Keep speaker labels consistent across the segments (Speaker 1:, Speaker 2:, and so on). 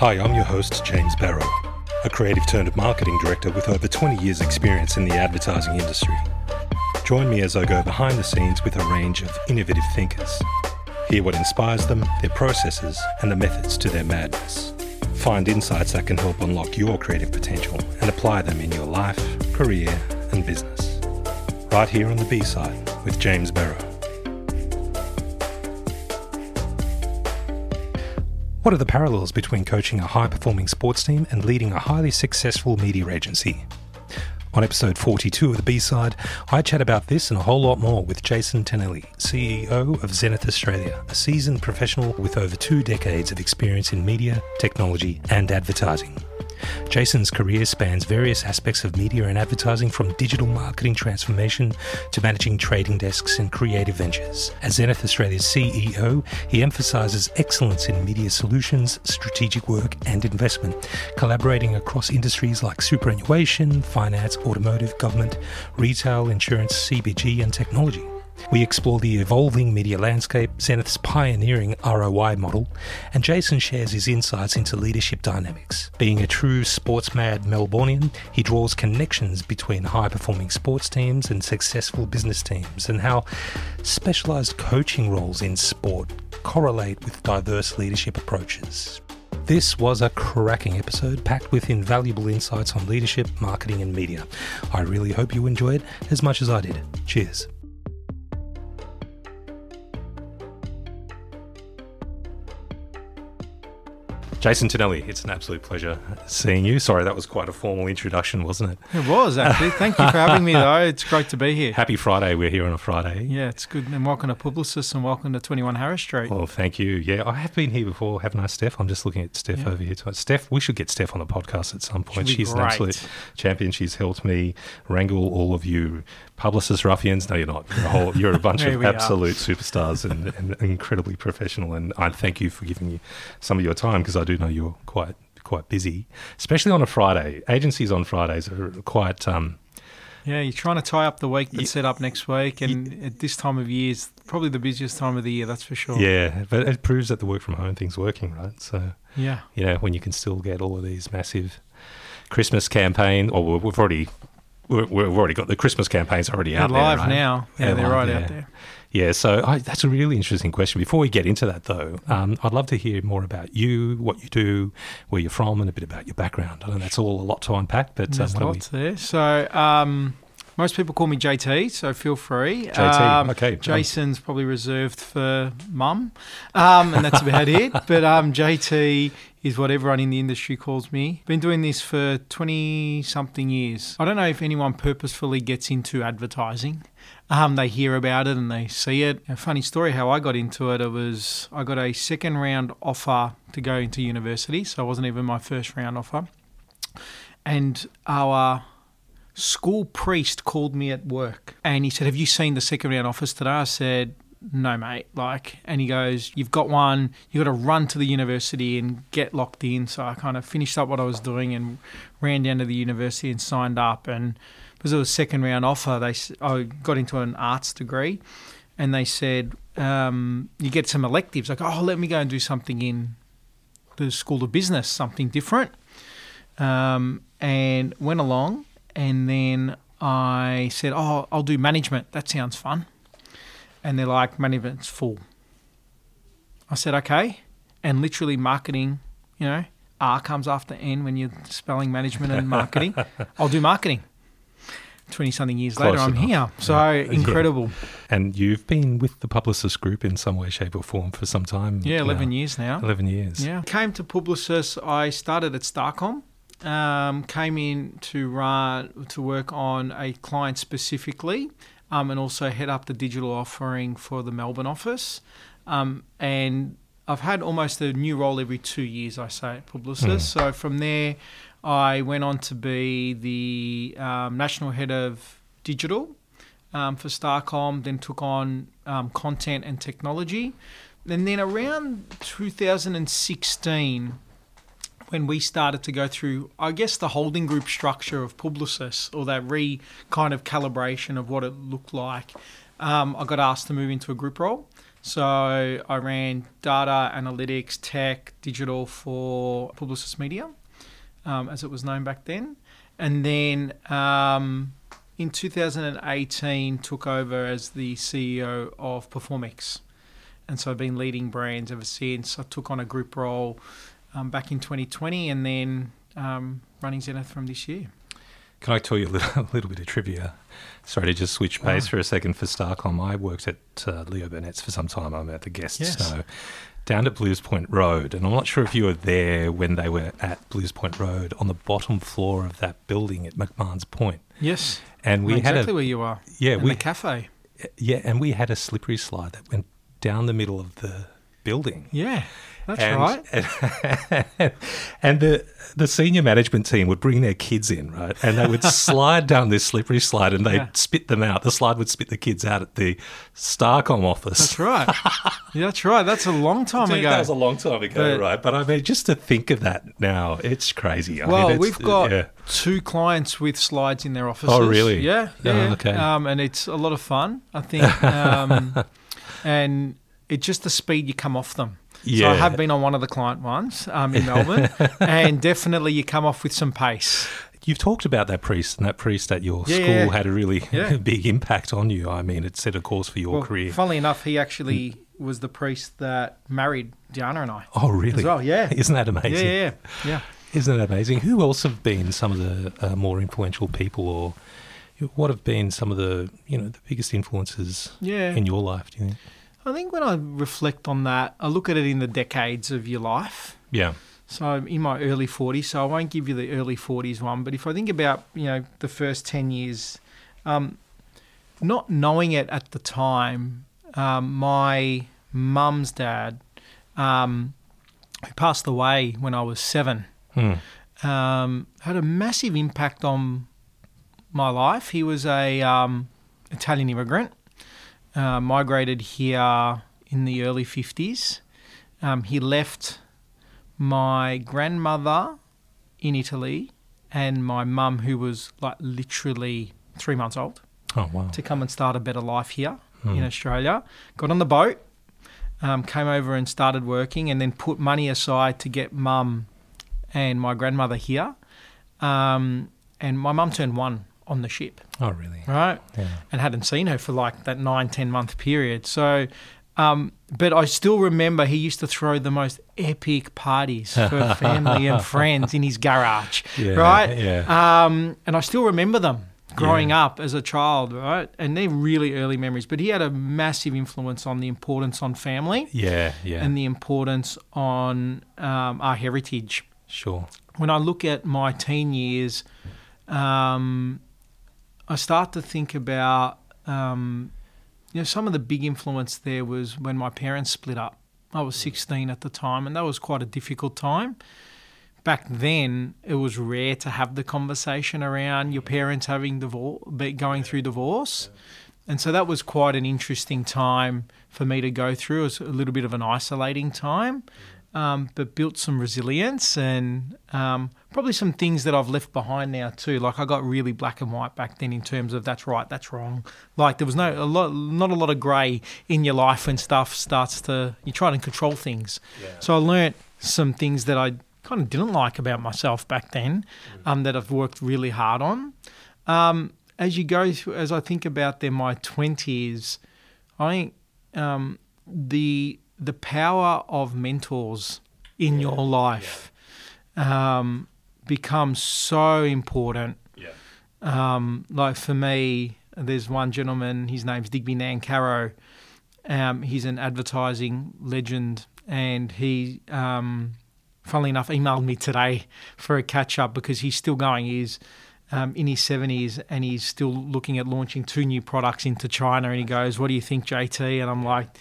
Speaker 1: Hi, I'm your host, James Barrow, a creative turned marketing director with over 20 years' experience in the advertising industry. Join me as I go behind the scenes with a range of innovative thinkers. Hear what inspires them, their processes, and the methods to their madness. Find insights that can help unlock your creative potential and apply them in your life, career, and business. Right here on the B side with James Barrow. What are the parallels between coaching a high performing sports team and leading a highly successful media agency? On episode 42 of the B side, I chat about this and a whole lot more with Jason Tonelli, CEO of Zenith Australia, a seasoned professional with over two decades of experience in media, technology, and advertising. Jason's career spans various aspects of media and advertising from digital marketing transformation to managing trading desks and creative ventures. As Zenith Australia's CEO, he emphasises excellence in media solutions, strategic work, and investment, collaborating across industries like superannuation, finance, automotive, government, retail, insurance, CPG, and technology. We explore the evolving media landscape, Zenith's pioneering ROI model, and Jason shares his insights into leadership dynamics. Being a true sports mad Melburnian, he draws connections between high performing sports teams and successful business teams, and how specialised coaching roles in sport correlate with diverse leadership approaches. This was a cracking episode packed with invaluable insights on leadership, marketing, and media. I really hope you enjoyed as much as I did. Cheers. Jason Tonelli, it's an absolute pleasure seeing you. Sorry, that was quite a formal introduction, wasn't it?
Speaker 2: It was actually. Thank you for having me, though. It's great to be here.
Speaker 1: Happy Friday. We're here on a Friday.
Speaker 2: Yeah, it's good. And welcome to Publicis and welcome to 21 Harris Street.
Speaker 1: Well, thank you. Yeah, I have been here before, haven't I, Steph? I'm just looking at Steph
Speaker 2: Yeah.
Speaker 1: over here. tonight. Steph, we should get Steph on the podcast at some point. She's an absolute champion. She's helped me wrangle all of you Publicis ruffians. No, you're not. You're a, whole, you're a bunch of
Speaker 2: we are.
Speaker 1: absolute superstars and, and incredibly professional. And I thank you for giving me some of your time because I do know you're quite quite busy, especially on a Friday. Agencies on Fridays are quite. Um,
Speaker 2: Yeah, you're trying to tie up the week that's set up next week. And at this time of year is probably the busiest time of the year, that's for sure.
Speaker 1: Yeah, but it proves that the work from home thing's working, right? So
Speaker 2: Yeah.
Speaker 1: you know when you can still get all of these massive Christmas campaign, or we- we've already we- we've already got the Christmas campaigns already
Speaker 2: They're
Speaker 1: out there,
Speaker 2: live
Speaker 1: right?
Speaker 2: now. Yeah,
Speaker 1: They're
Speaker 2: they're right
Speaker 1: yeah.
Speaker 2: out there.
Speaker 1: Yeah, so I, that's a really interesting question. Before we get into that, though, um, I'd love to hear more about you, what you do, where you're from, and a bit about your background. I know that's all a lot to unpack, but um,
Speaker 2: There's
Speaker 1: don't we-
Speaker 2: there. So, um, most people call me JT, so feel free.
Speaker 1: JT,
Speaker 2: Um,
Speaker 1: okay. um,
Speaker 2: Jason's probably reserved for mum, um, and that's about it. But um, JT is what everyone in the industry calls me. Been doing this for 20 something years. I don't know if anyone purposefully gets into advertising. Um, they hear about it and they see it. A funny story how I got into it. It was I got a second round offer to go into university, so it wasn't even my first round offer. And our school priest called me at work and he said, Have you seen the second round offers today? I said, No, mate. Like, and he goes, You've got one, you've got to run to the university and get locked in. So I kind of finished up what I was doing and ran down to the university and signed up. And because it was a second round offer, they I got into an arts degree and they said, um, You get some electives. Like, Oh, let me go and do something in the School of Business, something different. Um, and went along, and then I said, "Oh, I'll do management. That sounds fun." And they're like, "Management's full." I said, "Okay," and literally marketing, you know, R comes after N when you're spelling management and marketing. I'll do marketing. Twenty something years
Speaker 1: Close
Speaker 2: later, I'm here. So
Speaker 1: Yeah.
Speaker 2: incredible.
Speaker 1: and you've been with the Publicis Group in some way, shape, or form for some time.
Speaker 2: Yeah, eleven
Speaker 1: now.
Speaker 2: years now.
Speaker 1: Eleven years.
Speaker 2: Yeah. Came to Publicis. I started at Starcom. Um, came in to run to work on a client specifically, um, and also head up the digital offering for the Melbourne office. Um, and I've had almost a new role every two years. I say at Publicis.
Speaker 1: Mm.
Speaker 2: So from there, I went on to be the um, national head of digital um, for Starcom. Then took on um, content and technology. And then around 2016, when we started to go through, I guess, the holding group structure of Publicis, or that re kind of calibration of what it looked like, um, I got asked to move into a group role. So I ran data, analytics, tech, digital for Publicis Media, um, as it was known back then. And then um, in 2018, took over as the CEO of Performics. And so I've been leading brands ever since. I took on a group role um, back in 2020 and then um, running Zenith from this year.
Speaker 1: Can I tell you a little, a little bit of trivia? Sorry to just switch pace for a second for Starcom. I worked at uh, Leo Burnett's for some time. I'm at the guest
Speaker 2: Yes.
Speaker 1: so down at Blues Point Road, and I'm not sure if you were there when they were at Blues Point Road on the bottom floor of that building at McMahon's Point.
Speaker 2: Yes.
Speaker 1: And we had
Speaker 2: exactly where you are.
Speaker 1: yeah we
Speaker 2: the cafe.
Speaker 1: yeah, and we had a slippery slide that went down the middle of the building.
Speaker 2: Yeah, that's
Speaker 1: and,
Speaker 2: right.
Speaker 1: And, and the the senior management team would bring their kids in, right? And they would slide down this slippery slide and they'd
Speaker 2: Yeah.
Speaker 1: spit them out. The slide would spit the kids out at the Starcom office.
Speaker 2: That's right. yeah, that's right. That's a long time
Speaker 1: Dude,
Speaker 2: ago.
Speaker 1: That was a long time ago,
Speaker 2: But-
Speaker 1: right? But I mean, just to think of that now, it's crazy. I
Speaker 2: well,
Speaker 1: mean, it's-
Speaker 2: we've got
Speaker 1: yeah.
Speaker 2: two clients with slides in their offices.
Speaker 1: Oh, really?
Speaker 2: Yeah,
Speaker 1: Oh,
Speaker 2: yeah.
Speaker 1: okay.
Speaker 2: Um, and it's a lot of fun, I think. Um, and it's just the speed you come off them. So
Speaker 1: Yeah.
Speaker 2: I have been on one of the client ones um, in Melbourne, and definitely you come off with some pace.
Speaker 1: You've talked about that priest, and that priest at your
Speaker 2: Yeah,
Speaker 1: school
Speaker 2: yeah.
Speaker 1: had a really
Speaker 2: Yeah.
Speaker 1: big impact on you. I mean, it set a course for your
Speaker 2: Well,
Speaker 1: career.
Speaker 2: funnily enough, he actually was the priest that married Diana and I.
Speaker 1: Oh, really?
Speaker 2: As well, yeah.
Speaker 1: Isn't that amazing?
Speaker 2: Yeah, yeah, yeah.
Speaker 1: Isn't that amazing? Who else have been some of the uh, more influential people, or what have been some of the you know the biggest influences in your life? Do you think?
Speaker 2: I think when I reflect on that, I look at it in the decades of your life.
Speaker 1: Yeah,
Speaker 2: So in my early 40s, so I won't give you the early 40s one. But if I think about, you know, the first 10 years, um, not knowing it at the time, um, my mum's dad, um, who passed away when I was seven,
Speaker 1: Hmm.
Speaker 2: um, had a massive impact on my life. He was a um, Italian immigrant, uh, migrated here in the early 50s. Um, he left my grandmother in Italy and my mum, who was like literally three months old,
Speaker 1: Oh wow.
Speaker 2: to come and start a better life here
Speaker 1: Hmm.
Speaker 2: in Australia. Got on the boat, um, came over and started working, and then put money aside to get mum and my grandmother here. Um, and my mum turned one on the ship,
Speaker 1: Oh really?
Speaker 2: right?
Speaker 1: Yeah.
Speaker 2: and hadn't seen her for like that nine, 10 month period. So, um, but I still remember he used to throw the most epic parties for family and friends in his garage,
Speaker 1: Yeah,
Speaker 2: right?
Speaker 1: yeah.
Speaker 2: Um, and I still remember them growing
Speaker 1: Yeah.
Speaker 2: up as a child, right? And they're really early memories. But he had a massive influence on the importance on family
Speaker 1: Yeah, yeah.
Speaker 2: and the importance on um, our heritage
Speaker 1: sure.
Speaker 2: when I look at my teen years, um, I start to think about, um, you know, some of the big influence there was when my parents split up. I was mm. 16 at the time, and that was quite a difficult time. Back then, it was rare to have the conversation around your mm. parents having divorce, going through divorce. And so that was quite an interesting time for me to go through. It was a little bit of an isolating time, mm. Um, but built some resilience and um, probably some things that I've left behind now too. Like I got really black and white back then in terms of that's right, that's wrong. Like there was no a lot, not a lot of grey in your life when stuff starts to you try to control things. So I learnt some things that I kind of didn't like about myself back then, um, that I've worked really hard on. Um, as you go through, as I think about them, my twenties, I think um, the the power of mentors in your life um, becomes so important.
Speaker 1: Yeah.
Speaker 2: Um, like for me, there's one gentleman. His name's Digby Nancaro. Um, he's an advertising legend, and he, um, funnily enough, emailed me today for a catch up because he's still going. He's um, in his 70s and he's still looking at launching two new products into China. And he goes, What do you think, JT? And I'm like,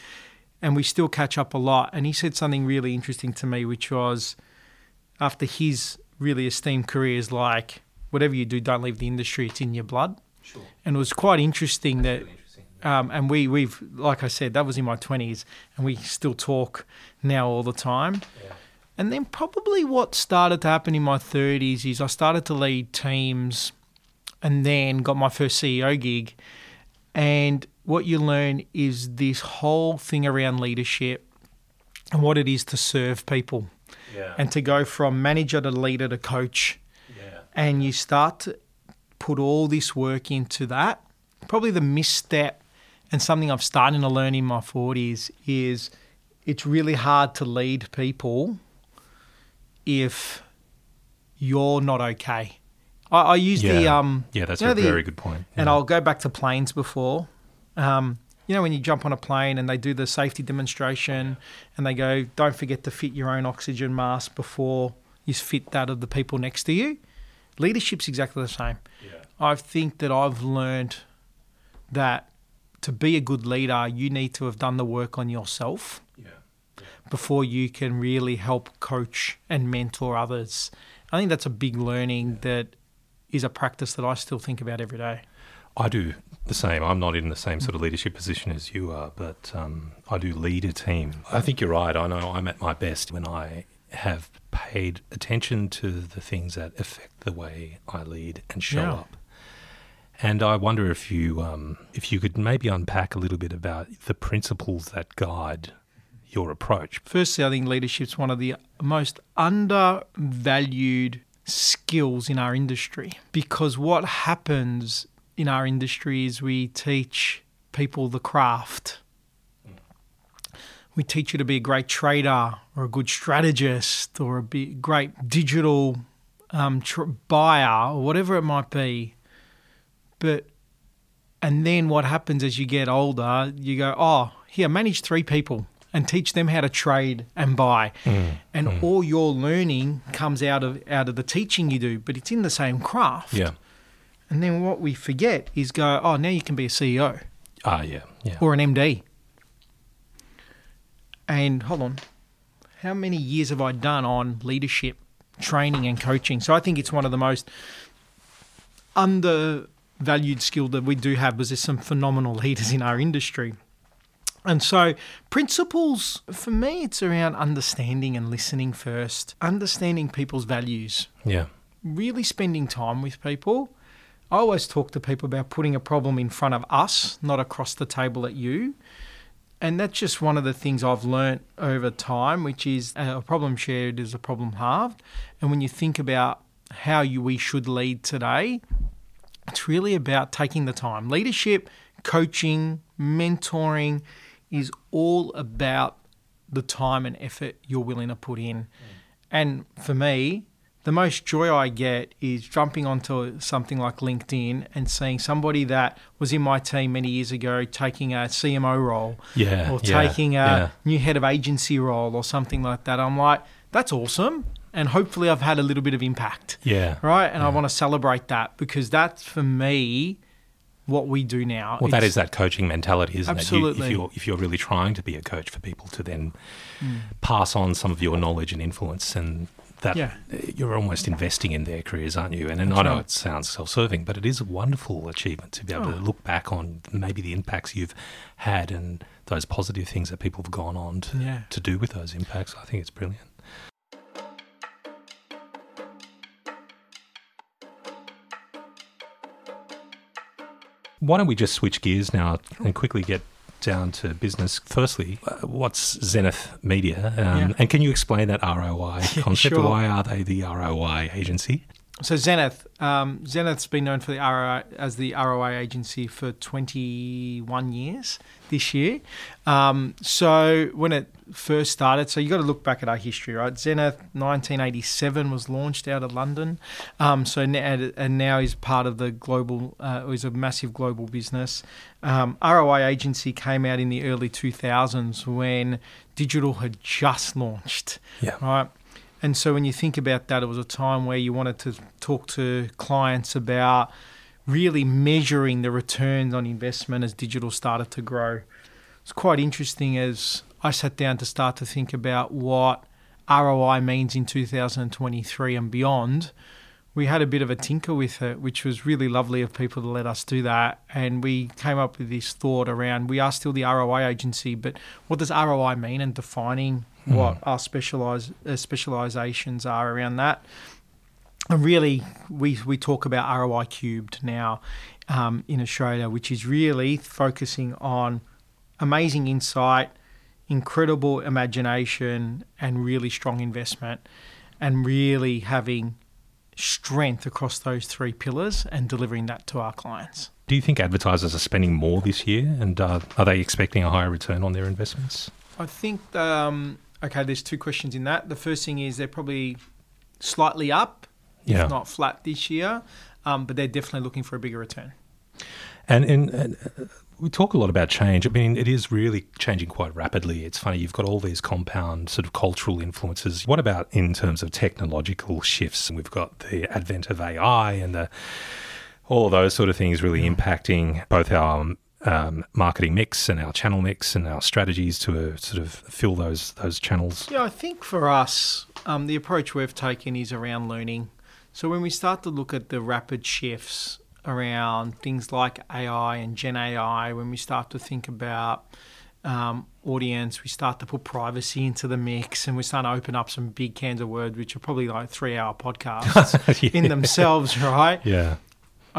Speaker 2: and we still catch up a lot. And he said something really interesting to me, which was after his really esteemed career is like, whatever you do, don't leave the industry, it's in your blood.
Speaker 1: Sure.
Speaker 2: And it was quite interesting that, um, and we, we've, like I said, that was in my 20s, and we still talk now all the time. Yeah. And then probably what started to happen in my 30s is I started to lead teams and then got my first CEO gig. And what you learn is this whole thing around leadership and what it is to serve people
Speaker 1: Yeah.
Speaker 2: and to go from manager to leader to coach.
Speaker 1: yeah.
Speaker 2: And you start to put all this work into that. Probably the misstep and something I've started to learn in my 40s is it's really hard to lead people if you're not okay. I, I use the
Speaker 1: Yeah.
Speaker 2: um
Speaker 1: Yeah, that's
Speaker 2: you know
Speaker 1: a
Speaker 2: the-
Speaker 1: very good point.
Speaker 2: and I'll go back to planes before. Um, you know, when you jump on a plane and they do the safety demonstration and they go, don't forget to fit your own oxygen mask before you fit that of the people next to you. Leadership's exactly the same.
Speaker 1: Yeah.
Speaker 2: I think that I've learned that to be a good leader, you need to have done the work on yourself
Speaker 1: Yeah.
Speaker 2: before you can really help coach and mentor others. I think that's a big learning that is a practice that I still think about every day.
Speaker 1: I do the same. I'm not in the same sort of leadership position as you are, but um, I do lead a team. I think you're right. I know I'm at my best when I have paid attention to the things that affect the way I lead and show
Speaker 2: Yeah.
Speaker 1: up. And I wonder if you um, if you could maybe unpack a little bit about the principles that guide your approach.
Speaker 2: Firstly, I think leadership's one of the most undervalued skills in our industry because what happens in our industry is we teach people the craft. We teach you to be a great trader or a good strategist or a great digital um, tr- buyer or whatever it might be. But and then what happens as you get older, you go, oh, here, manage three people and teach them how to trade and buy. And all your learning comes out of out of the teaching you do, but it's in the same craft.
Speaker 1: Yeah.
Speaker 2: And then what we forget is go, oh, now you can be a CEO
Speaker 1: Ah, yeah. Yeah.
Speaker 2: or an MD. And hold on, how many years have I done on leadership, training, and coaching? So I think it's one of the most undervalued skill that we do have because there's some phenomenal leaders in our industry. And so, principles for me, it's around understanding and listening first, understanding people's values,
Speaker 1: yeah.
Speaker 2: really spending time with people. I always talk to people about putting a problem in front of us, not across the table at you. And that's just one of the things I've learnt over time, which is uh, a problem shared is a problem halved. And when you think about how you, we should lead today, it's really about taking the time. Leadership, coaching, mentoring is all about the time and effort you're willing to put in. Mm. And for me, the most joy I get is jumping onto something like LinkedIn and seeing somebody that was in my team many years ago taking a CMO role
Speaker 1: Yeah.
Speaker 2: or
Speaker 1: yeah,
Speaker 2: taking a
Speaker 1: yeah.
Speaker 2: new head of agency role or something like that. I'm like, that's awesome. And hopefully I've had a little bit of impact,
Speaker 1: Yeah.
Speaker 2: right? And I want to celebrate that because that's for me what we do now.
Speaker 1: Well, that is that coaching mentality, isn't it?
Speaker 2: Absolutely.
Speaker 1: You, if you're if you're really trying to be a coach for people to then pass on some of your knowledge and influence, and that
Speaker 2: Yeah.
Speaker 1: you're almost investing in their careers, aren't you? And, and I know
Speaker 2: right.
Speaker 1: it sounds self-serving, but it is a wonderful achievement to be able to
Speaker 2: Oh.
Speaker 1: look back on maybe the impacts you've had and those positive things that people have gone on to,
Speaker 2: Yeah.
Speaker 1: to do with those impacts. I think it's brilliant. Why don't we just switch gears now and quickly get down to business? Firstly, uh, what's Zenith Media? Um,
Speaker 2: Yeah.
Speaker 1: And can you explain that ROI concept?
Speaker 2: sure.
Speaker 1: Why are they the ROI agency?
Speaker 2: So Zenith, um, Zenith's been known for the ROI as the ROI agency for 21 years this year. Um, so when it first started, so you got to look back at our history, right? Zenith 1987 was launched out of London, um, so n- and and now is part of the global, uh, is a massive global business. Um, ROI agency came out in the early 2000s when digital had just launched
Speaker 1: Yeah.
Speaker 2: right? And so when you think about that, it was a time where you wanted to talk to clients about really measuring the returns on investment as digital started to grow. It's quite interesting as I sat down to start to think about what ROI means in 2023 and beyond. We had a bit of a tinker with it, which was really lovely of people to let us do that. And we came up with this thought around we are still the ROI agency, but what does ROI mean and defining what our specialize, uh, specializations are around that. and really, we, we talk about ROI cubed now um, in Australia, which is really focusing on amazing insight, incredible imagination, and really strong investment, and really having strength across those three pillars and delivering that to our clients.
Speaker 1: Do you think advertisers are spending more this year, and uh, are they expecting a higher return on their investments?
Speaker 2: I think um, okay. There's two questions in that. The first thing is they're probably slightly up,
Speaker 1: Yeah.
Speaker 2: if not flat this year, um, but they're definitely looking for a bigger return.
Speaker 1: And, and, and uh, we talk a lot about change. I mean, it is really changing quite rapidly. It's funny, you've got all these compound sort of cultural influences. What about in terms of technological shifts? We've got the advent of AI and the, all of those sort of things really impacting both our um, marketing mix and our channel mix and our strategies to uh, sort of fill those those channels.
Speaker 2: Yeah, I think for us, um, the approach we've taken is around learning. So when we start to look at the rapid shifts around things like AI and Gen AI, when we start to think about um, audience, we start to put privacy into the mix and we start to open up some big cans of words, which are probably like three hour podcasts in themselves, right?
Speaker 1: Yeah.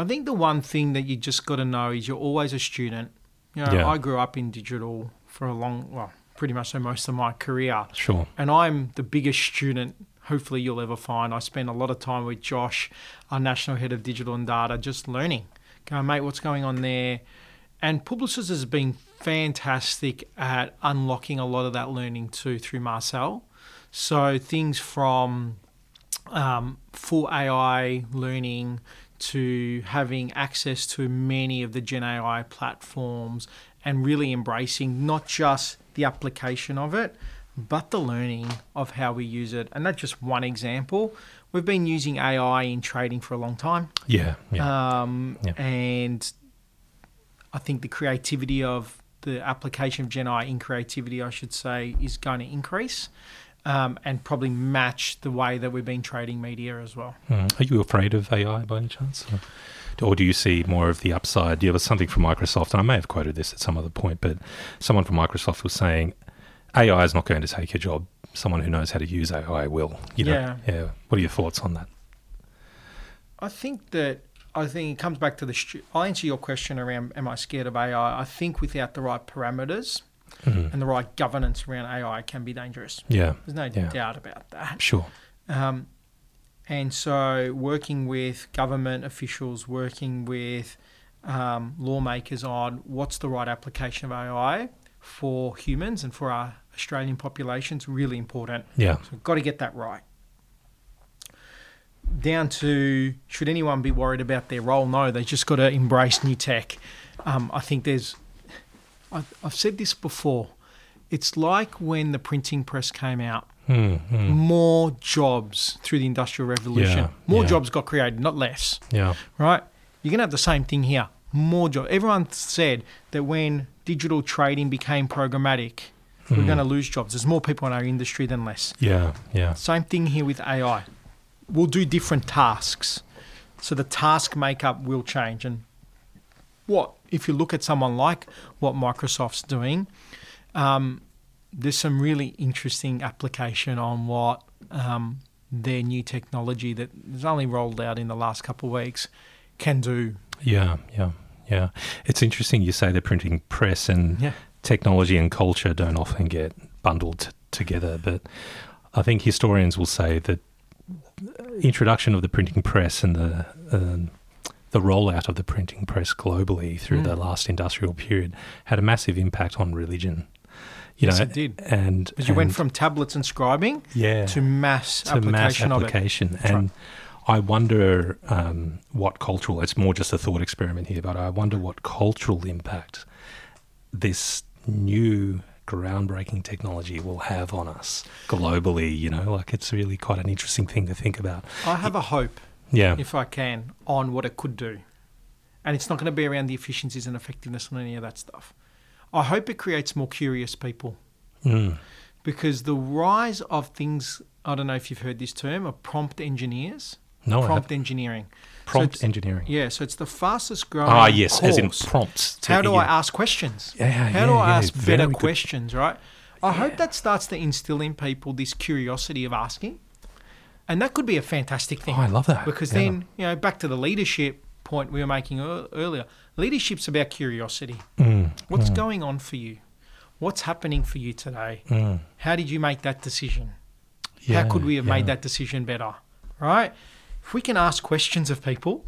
Speaker 2: I think the one thing that you just got to know is you're always a student. You know,
Speaker 1: Yeah.
Speaker 2: I grew up in digital for a long, well, pretty much so most of my career
Speaker 1: Sure.
Speaker 2: and I'm the biggest student hopefully you'll ever find. I spend a lot of time with Josh, our national head of digital and data, just learning. Going, mate, what's going on there? And Publicis has been fantastic at unlocking a lot of that learning too through Marcel. So things from um, full AI learning to having access to many of the Gen AI platforms and really embracing not just the application of it, but the learning of how we use it. And that's just one example. We've been using AI in trading for a long time.
Speaker 1: Yeah. Yeah.
Speaker 2: Um,
Speaker 1: Yeah.
Speaker 2: And I think the creativity of the application of Gen AI in creativity, I should say, is going to increase um, and probably match the way that we've been trading media as well.
Speaker 1: Mm. Are you afraid of AI by any chance? Or, or do you see more of the upside? Do you have something from Microsoft? And I may have quoted this at some other point, but someone from Microsoft was saying AI is not going to take your job. Someone who knows how to use AI will. You know?
Speaker 2: Yeah.
Speaker 1: Yeah. What are your thoughts on that?
Speaker 2: I think that I think it comes back to the. stu- I'll answer your question around am I scared of AI? I think without the right parameters
Speaker 1: Mhm.
Speaker 2: and the right governance around AI can be dangerous.
Speaker 1: Yeah.
Speaker 2: There's no
Speaker 1: Yeah.
Speaker 2: doubt about that.
Speaker 1: Sure.
Speaker 2: Um, and so, working with government officials, working with um, lawmakers on what's the right application of AI for humans and for our Australian population is really important.
Speaker 1: Yeah.
Speaker 2: So, we've got to get that right. Down to should anyone be worried about their role? No, they just got to embrace new tech. Um, I think there's, I've, I've said this before. It's like when the printing press came out
Speaker 1: Mm, mm.
Speaker 2: more jobs through the industrial revolution.
Speaker 1: Yeah,
Speaker 2: more
Speaker 1: yeah.
Speaker 2: jobs got created, not less.
Speaker 1: Yeah.
Speaker 2: Right? You're going to have the same thing here. More jobs. Everyone said that when digital trading became programmatic, we're
Speaker 1: Mm.
Speaker 2: going to lose jobs. There's more people in our industry than less.
Speaker 1: Yeah. Yeah.
Speaker 2: Same thing here with AI. We'll do different tasks. So the task makeup will change. And what, if you look at someone like what Microsoft's doing, um, there's some really interesting application on what um, their new technology that is only rolled out in the last couple of weeks can do.
Speaker 1: Yeah. Yeah. Yeah. It's interesting you say the printing press and
Speaker 2: Yeah.
Speaker 1: technology and culture don't often get bundled t- together, but I think historians will say that introduction of the printing press and the um, the rollout of the printing press globally through
Speaker 2: Mm.
Speaker 1: the last industrial period had a massive impact on religion. You
Speaker 2: Yes,
Speaker 1: know,
Speaker 2: it did.
Speaker 1: and
Speaker 2: Because you went from tablets and scribing
Speaker 1: yeah
Speaker 2: to mass
Speaker 1: to mass
Speaker 2: application of it.
Speaker 1: application. And I wonder um, what cultural, it's more just a thought experiment here, but I wonder what cultural impact this new groundbreaking technology will have on us globally. You know, like it's really quite an interesting thing to think about.
Speaker 2: I have a hope
Speaker 1: Yeah.
Speaker 2: if I can, on what it could do. And it's not going to be around the efficiencies and effectiveness and any of that stuff. I hope it creates more curious people
Speaker 1: Mm.
Speaker 2: because the rise of things, I don't know if you've heard this term, are prompt engineers.
Speaker 1: No,
Speaker 2: prompt engineering.
Speaker 1: prompt
Speaker 2: it's-
Speaker 1: engineering.
Speaker 2: Yeah, so it's the fastest growing.
Speaker 1: Ah, yes, as in prompts.
Speaker 2: How do I ask questions?
Speaker 1: Yeah,
Speaker 2: How do
Speaker 1: yeah,
Speaker 2: I
Speaker 1: yeah,
Speaker 2: ask better
Speaker 1: good.
Speaker 2: questions, right? I hope that starts to instill in people this curiosity of asking And that could be a fantastic thing.
Speaker 1: Oh, I love that.
Speaker 2: Because
Speaker 1: Yeah.
Speaker 2: then, you know, back to the leadership point we were making earlier, leadership's about curiosity.
Speaker 1: Mm,
Speaker 2: What's going on for you? What's happening for you today?
Speaker 1: mm.
Speaker 2: How did you make that decision?
Speaker 1: Yeah,
Speaker 2: How could we have
Speaker 1: yeah.
Speaker 2: made that decision better? Right? If we can ask questions of people,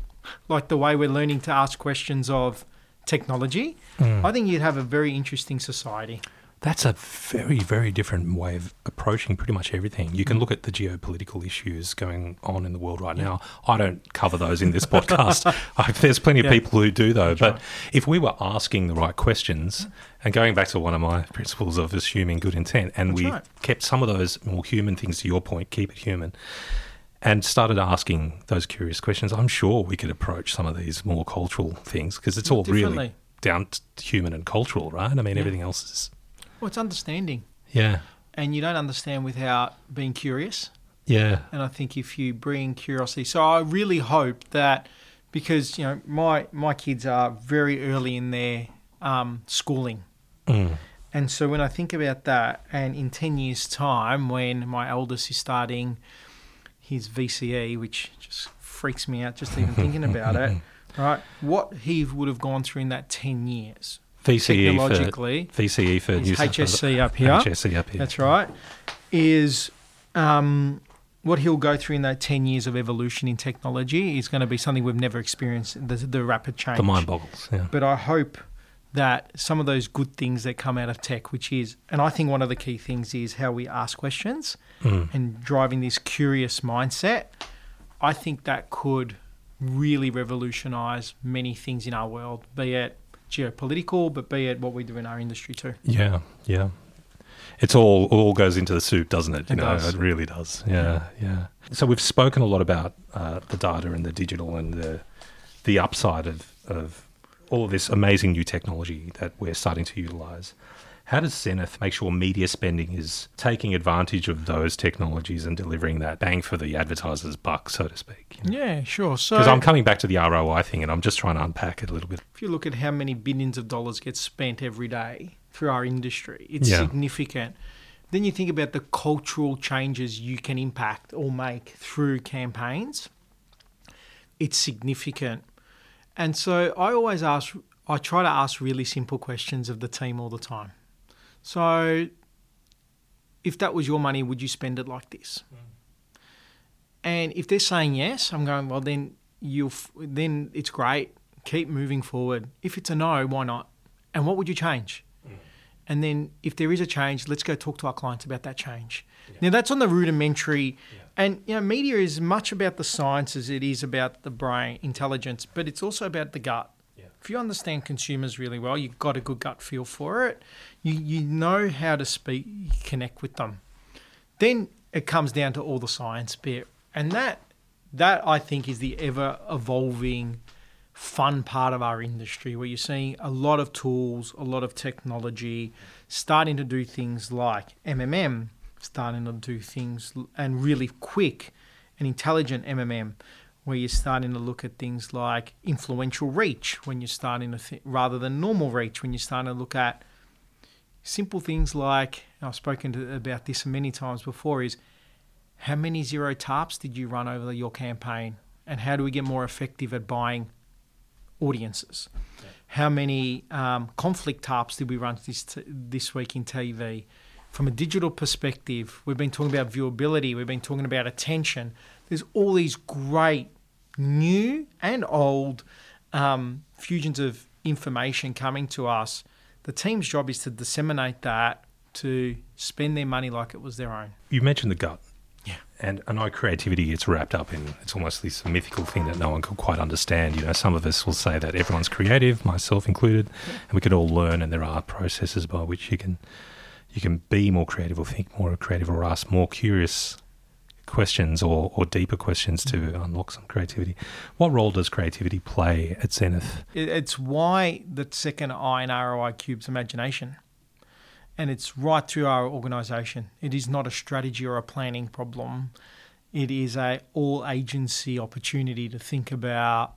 Speaker 2: like the way we're learning to ask questions of technology,
Speaker 1: Mm.
Speaker 2: I think you'd have a very interesting society.
Speaker 1: That's a very, very different way of approaching pretty much everything. You can mm. look at the geopolitical issues going on in the world right now. I don't cover those in this podcast. I, there's plenty of
Speaker 2: Yeah.
Speaker 1: people who do, though. but
Speaker 2: right.
Speaker 1: if we were asking the right questions, and going back to one of my principles of assuming good intent, and
Speaker 2: That's
Speaker 1: we
Speaker 2: right.
Speaker 1: kept some of those more human things, to your point, keep it human, and started asking those curious questions, I'm sure we could approach some of these more cultural things because it's all really down to human and cultural, right? I mean,
Speaker 2: Yeah.
Speaker 1: everything else is.
Speaker 2: Well, it's understanding.
Speaker 1: Yeah.
Speaker 2: And you don't understand without being curious.
Speaker 1: Yeah.
Speaker 2: And I think if you bring curiosity, so I really hope that because you know my my kids are very early in their um, schooling,
Speaker 1: Mm.
Speaker 2: and so when I think about that, and in ten years' time, when my eldest is starting his VCE, which just freaks me out just even thinking about it, right? What he would have gone through in that ten years,
Speaker 1: VCE for VCE for New.
Speaker 2: HSC up here.
Speaker 1: HSC up here.
Speaker 2: That's right. Is um, what he'll go through in that 10 years of evolution in technology is going to be something we've never experienced the, the rapid change.
Speaker 1: The mind boggles. Yeah.
Speaker 2: But I hope that some of those good things that come out of tech, which is, and I think one of the key things is how we ask questions
Speaker 1: Mm.
Speaker 2: and driving this curious mindset. I think that could really revolutionize many things in our world, be it geopolitical, but be it what we do in our industry too.
Speaker 1: Yeah. Yeah. It's all all goes into the soup, doesn't it? You
Speaker 2: It
Speaker 1: know,
Speaker 2: does.
Speaker 1: it really does. Yeah, yeah. So we've spoken a lot about uh, the data and the digital and the the upside of of all of this amazing new technology that we're starting to utilize. How does Zenith make sure media spending is taking advantage of those technologies and delivering that bang for the advertiser's buck, so to speak?
Speaker 2: Yeah, sure. So
Speaker 1: Because I'm coming back to the ROI thing, and I'm just trying to unpack it a little bit.
Speaker 2: if you look at how many billions of dollars get spent every day through our industry, it's
Speaker 1: Yeah.
Speaker 2: significant. Then you think about the cultural changes you can impact or make through campaigns. It's significant. And so I always ask, I try to ask really simple questions of the team all the time. So if that was your money, would you spend it like this? Mm. And if they're saying yes, I'm going, well, then you'll, then it's great. Keep moving forward. If it's a no, why not? And what would you change? Mm. And then if there is a change, let's go talk to our clients about that change. Now that's on the rudimentary, and you know, media is much about the science as it is about the brain intelligence, but it's also about the gut. If you understand consumers really well, you've got a good gut feel for it. You you know how to speak, you connect with them. Then it comes down to all the science bit, and that that I think is the ever evolving fun part of our industry where you're seeing a lot of tools, a lot of technology starting to do things like MMM, starting to do things and really quick and intelligent MMM where you're starting to look at things like influential reach when you're starting to th- rather than normal reach when you're starting to look at simple things like I've spoken to, about this many times before is how many zero tarps did you run over your campaign? And how do we get more effective at buying audiences? How many um, conflict tarps did we run this t- this week in TV from a digital perspective we've been talking about viewability we've been talking about attention. There's all these great new and old um, fusions of information coming to us the team's job is to disseminate that to spend their money like it was their own
Speaker 1: You mentioned the gut.
Speaker 2: Yeah.
Speaker 1: And I know creativity gets wrapped up in it's almost this mythical thing that no one can quite understand. You know, some of us will say that everyone's creative, myself included, and we could all learn and there are processes by which you can you can be more creative or think more creative or ask more curious questions or, or deeper questions to unlock some creativity. What role does creativity play at Zenith?
Speaker 2: It's why the second I in ROI Cube's imagination. And it's right through our organization. It is not a strategy or a planning problem. It is a all agency opportunity to think about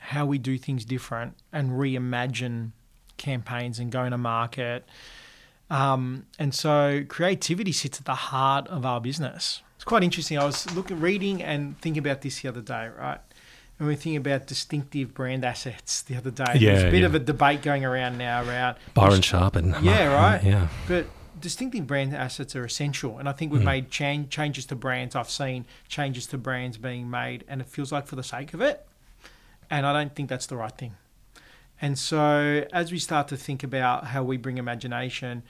Speaker 2: how we do things different and reimagine campaigns and go to market. Um, and so creativity sits at the heart of our business. It's quite interesting. I was looking, reading, and thinking about this the other day, right? And we are thinking about distinctive brand assets the other day.
Speaker 1: Yeah, There's
Speaker 2: a bit
Speaker 1: yeah.
Speaker 2: of a debate going around now around
Speaker 1: Byron Sharp and
Speaker 2: Yeah, right.
Speaker 1: Yeah.
Speaker 2: but distinctive brand assets are essential, and I think we've
Speaker 1: Mm.
Speaker 2: made chan- changes to brands. I've seen changes to brands being made, and it feels like for the sake of it, and I don't think that's the right thing. And so, as we start to think about how we bring imagination,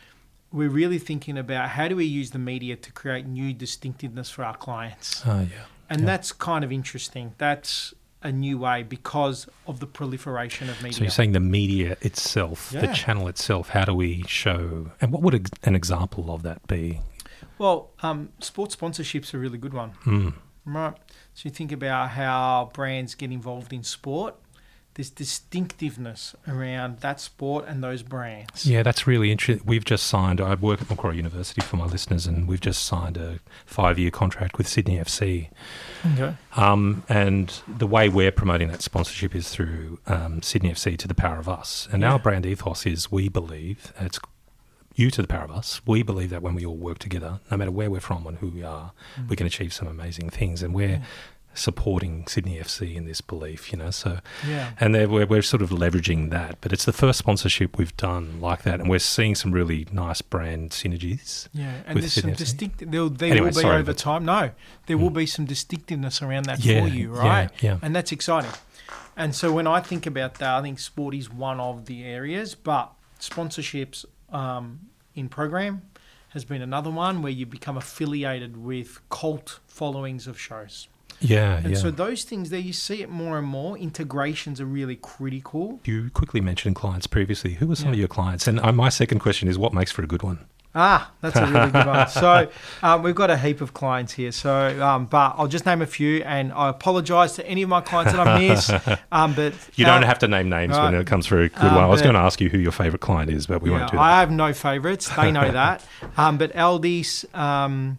Speaker 2: we're really thinking about how do we use the media to create new distinctiveness for our clients,
Speaker 1: Oh yeah.
Speaker 2: and
Speaker 1: Yeah.
Speaker 2: that's kind of interesting. That's a new way because of the proliferation of media.
Speaker 1: So you're saying the media itself, the channel itself, how do we show, and what would an example of that be?
Speaker 2: well, um, sports sponsorships are a really good one.
Speaker 1: Mm.
Speaker 2: Right. So you think about how brands get involved in sport. There's distinctiveness around that sport and those brands.
Speaker 1: Yeah, that's really interesting. We've just signed, I work at Macquarie University for my listeners, and we've just signed a five year contract with Sydney FC.
Speaker 2: Okay.
Speaker 1: Um, and the way we're promoting that sponsorship is through um, Sydney FC to the power of us. And
Speaker 2: Yeah.
Speaker 1: our brand ethos is we believe, it's you to the power of us, we believe that when we all work together, no matter where we're from and who we are, we can achieve some amazing things. And we're
Speaker 2: Yeah.
Speaker 1: Supporting Sydney FC in this belief, you know. So,
Speaker 2: Yeah.
Speaker 1: and we're, we're sort of leveraging that. But it's the first sponsorship we've done like that. And we're seeing some really nice brand synergies.
Speaker 2: Yeah, and there's some
Speaker 1: FC.
Speaker 2: distinct. There,
Speaker 1: Anyway,
Speaker 2: will be
Speaker 1: sorry,
Speaker 2: over time. No, there will
Speaker 1: Mm.
Speaker 2: be some distinctiveness around that
Speaker 1: Yeah,
Speaker 2: for you,
Speaker 1: yeah,
Speaker 2: right?
Speaker 1: yeah.
Speaker 2: And that's exciting. And so when I think about that, I think sport is one of the areas, but sponsorships um, in program has been another one where you become affiliated with cult followings of shows.
Speaker 1: Yeah,
Speaker 2: And
Speaker 1: yeah.
Speaker 2: so those things there, you see it more and more. Integrations are really critical.
Speaker 1: you quickly mentioned clients previously. Who were some
Speaker 2: Yeah.
Speaker 1: of your clients? And uh, my second question is what makes for a good one?
Speaker 2: Ah, that's a really good one. So um, we've got a heap of clients here. So, um, but I'll just name a few, and I apologise to any of my clients that I miss. Um, but
Speaker 1: You don't have to name names when it comes through a good
Speaker 2: Um,
Speaker 1: one. I was going to ask you who your favourite client is, but we
Speaker 2: yeah,
Speaker 1: won't do that.
Speaker 2: I have no favourites. They know that. Um, but Aldi's, um,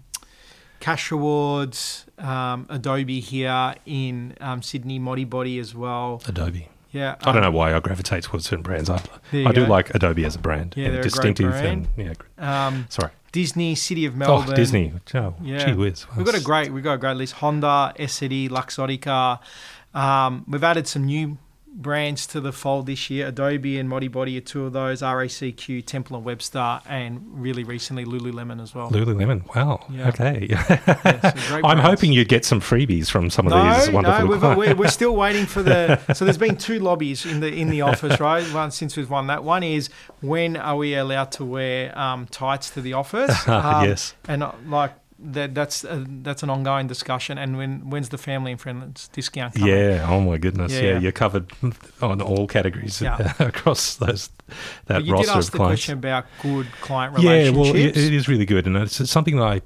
Speaker 2: Cash Rewards, um, Adobe here in um, Sydney, Modibodi as well.
Speaker 1: Adobe.
Speaker 2: Yeah,
Speaker 1: I don't know
Speaker 2: um,
Speaker 1: why I gravitate towards certain brands. I, I do
Speaker 2: go.
Speaker 1: like Adobe as a brand.
Speaker 2: Yeah,
Speaker 1: and
Speaker 2: they're a great
Speaker 1: distinctive
Speaker 2: brand.
Speaker 1: and yeah.
Speaker 2: Um,
Speaker 1: Sorry.
Speaker 2: Disney, City of Melbourne.
Speaker 1: Oh, Disney. Oh,
Speaker 2: Yeah.
Speaker 1: gee whiz.
Speaker 2: We've got a great we've got a great list. Honda, Essity, Luxottica. Um, we've added some new brands to the fold this year. Adobe and Modibodi are two of those. RACQ, Temple and Webster, and really recently Lululemon as well.
Speaker 1: Lululemon. Wow.
Speaker 2: Yeah.
Speaker 1: Okay.
Speaker 2: Yeah,
Speaker 1: I'm hoping you'd get some freebies from some of
Speaker 2: No,
Speaker 1: these wonderful
Speaker 2: no, we've, we're, we're still waiting for the. So there's been two lobbies in the in the office, right? One since we've won that. One is when are we allowed to wear um, tights to the office? Um,
Speaker 1: yes.
Speaker 2: and uh, like that, that's uh, that's an ongoing discussion. And when when's the family and friends discount coming?
Speaker 1: Yeah. Oh my goodness.
Speaker 2: Yeah,
Speaker 1: Yeah.
Speaker 2: yeah.
Speaker 1: You're covered on all categories
Speaker 2: Yeah.
Speaker 1: across those that
Speaker 2: But you
Speaker 1: roster
Speaker 2: did ask
Speaker 1: of
Speaker 2: the
Speaker 1: clients.
Speaker 2: question about good client relationships.
Speaker 1: Yeah, well, it, it is really good, and it's something that I,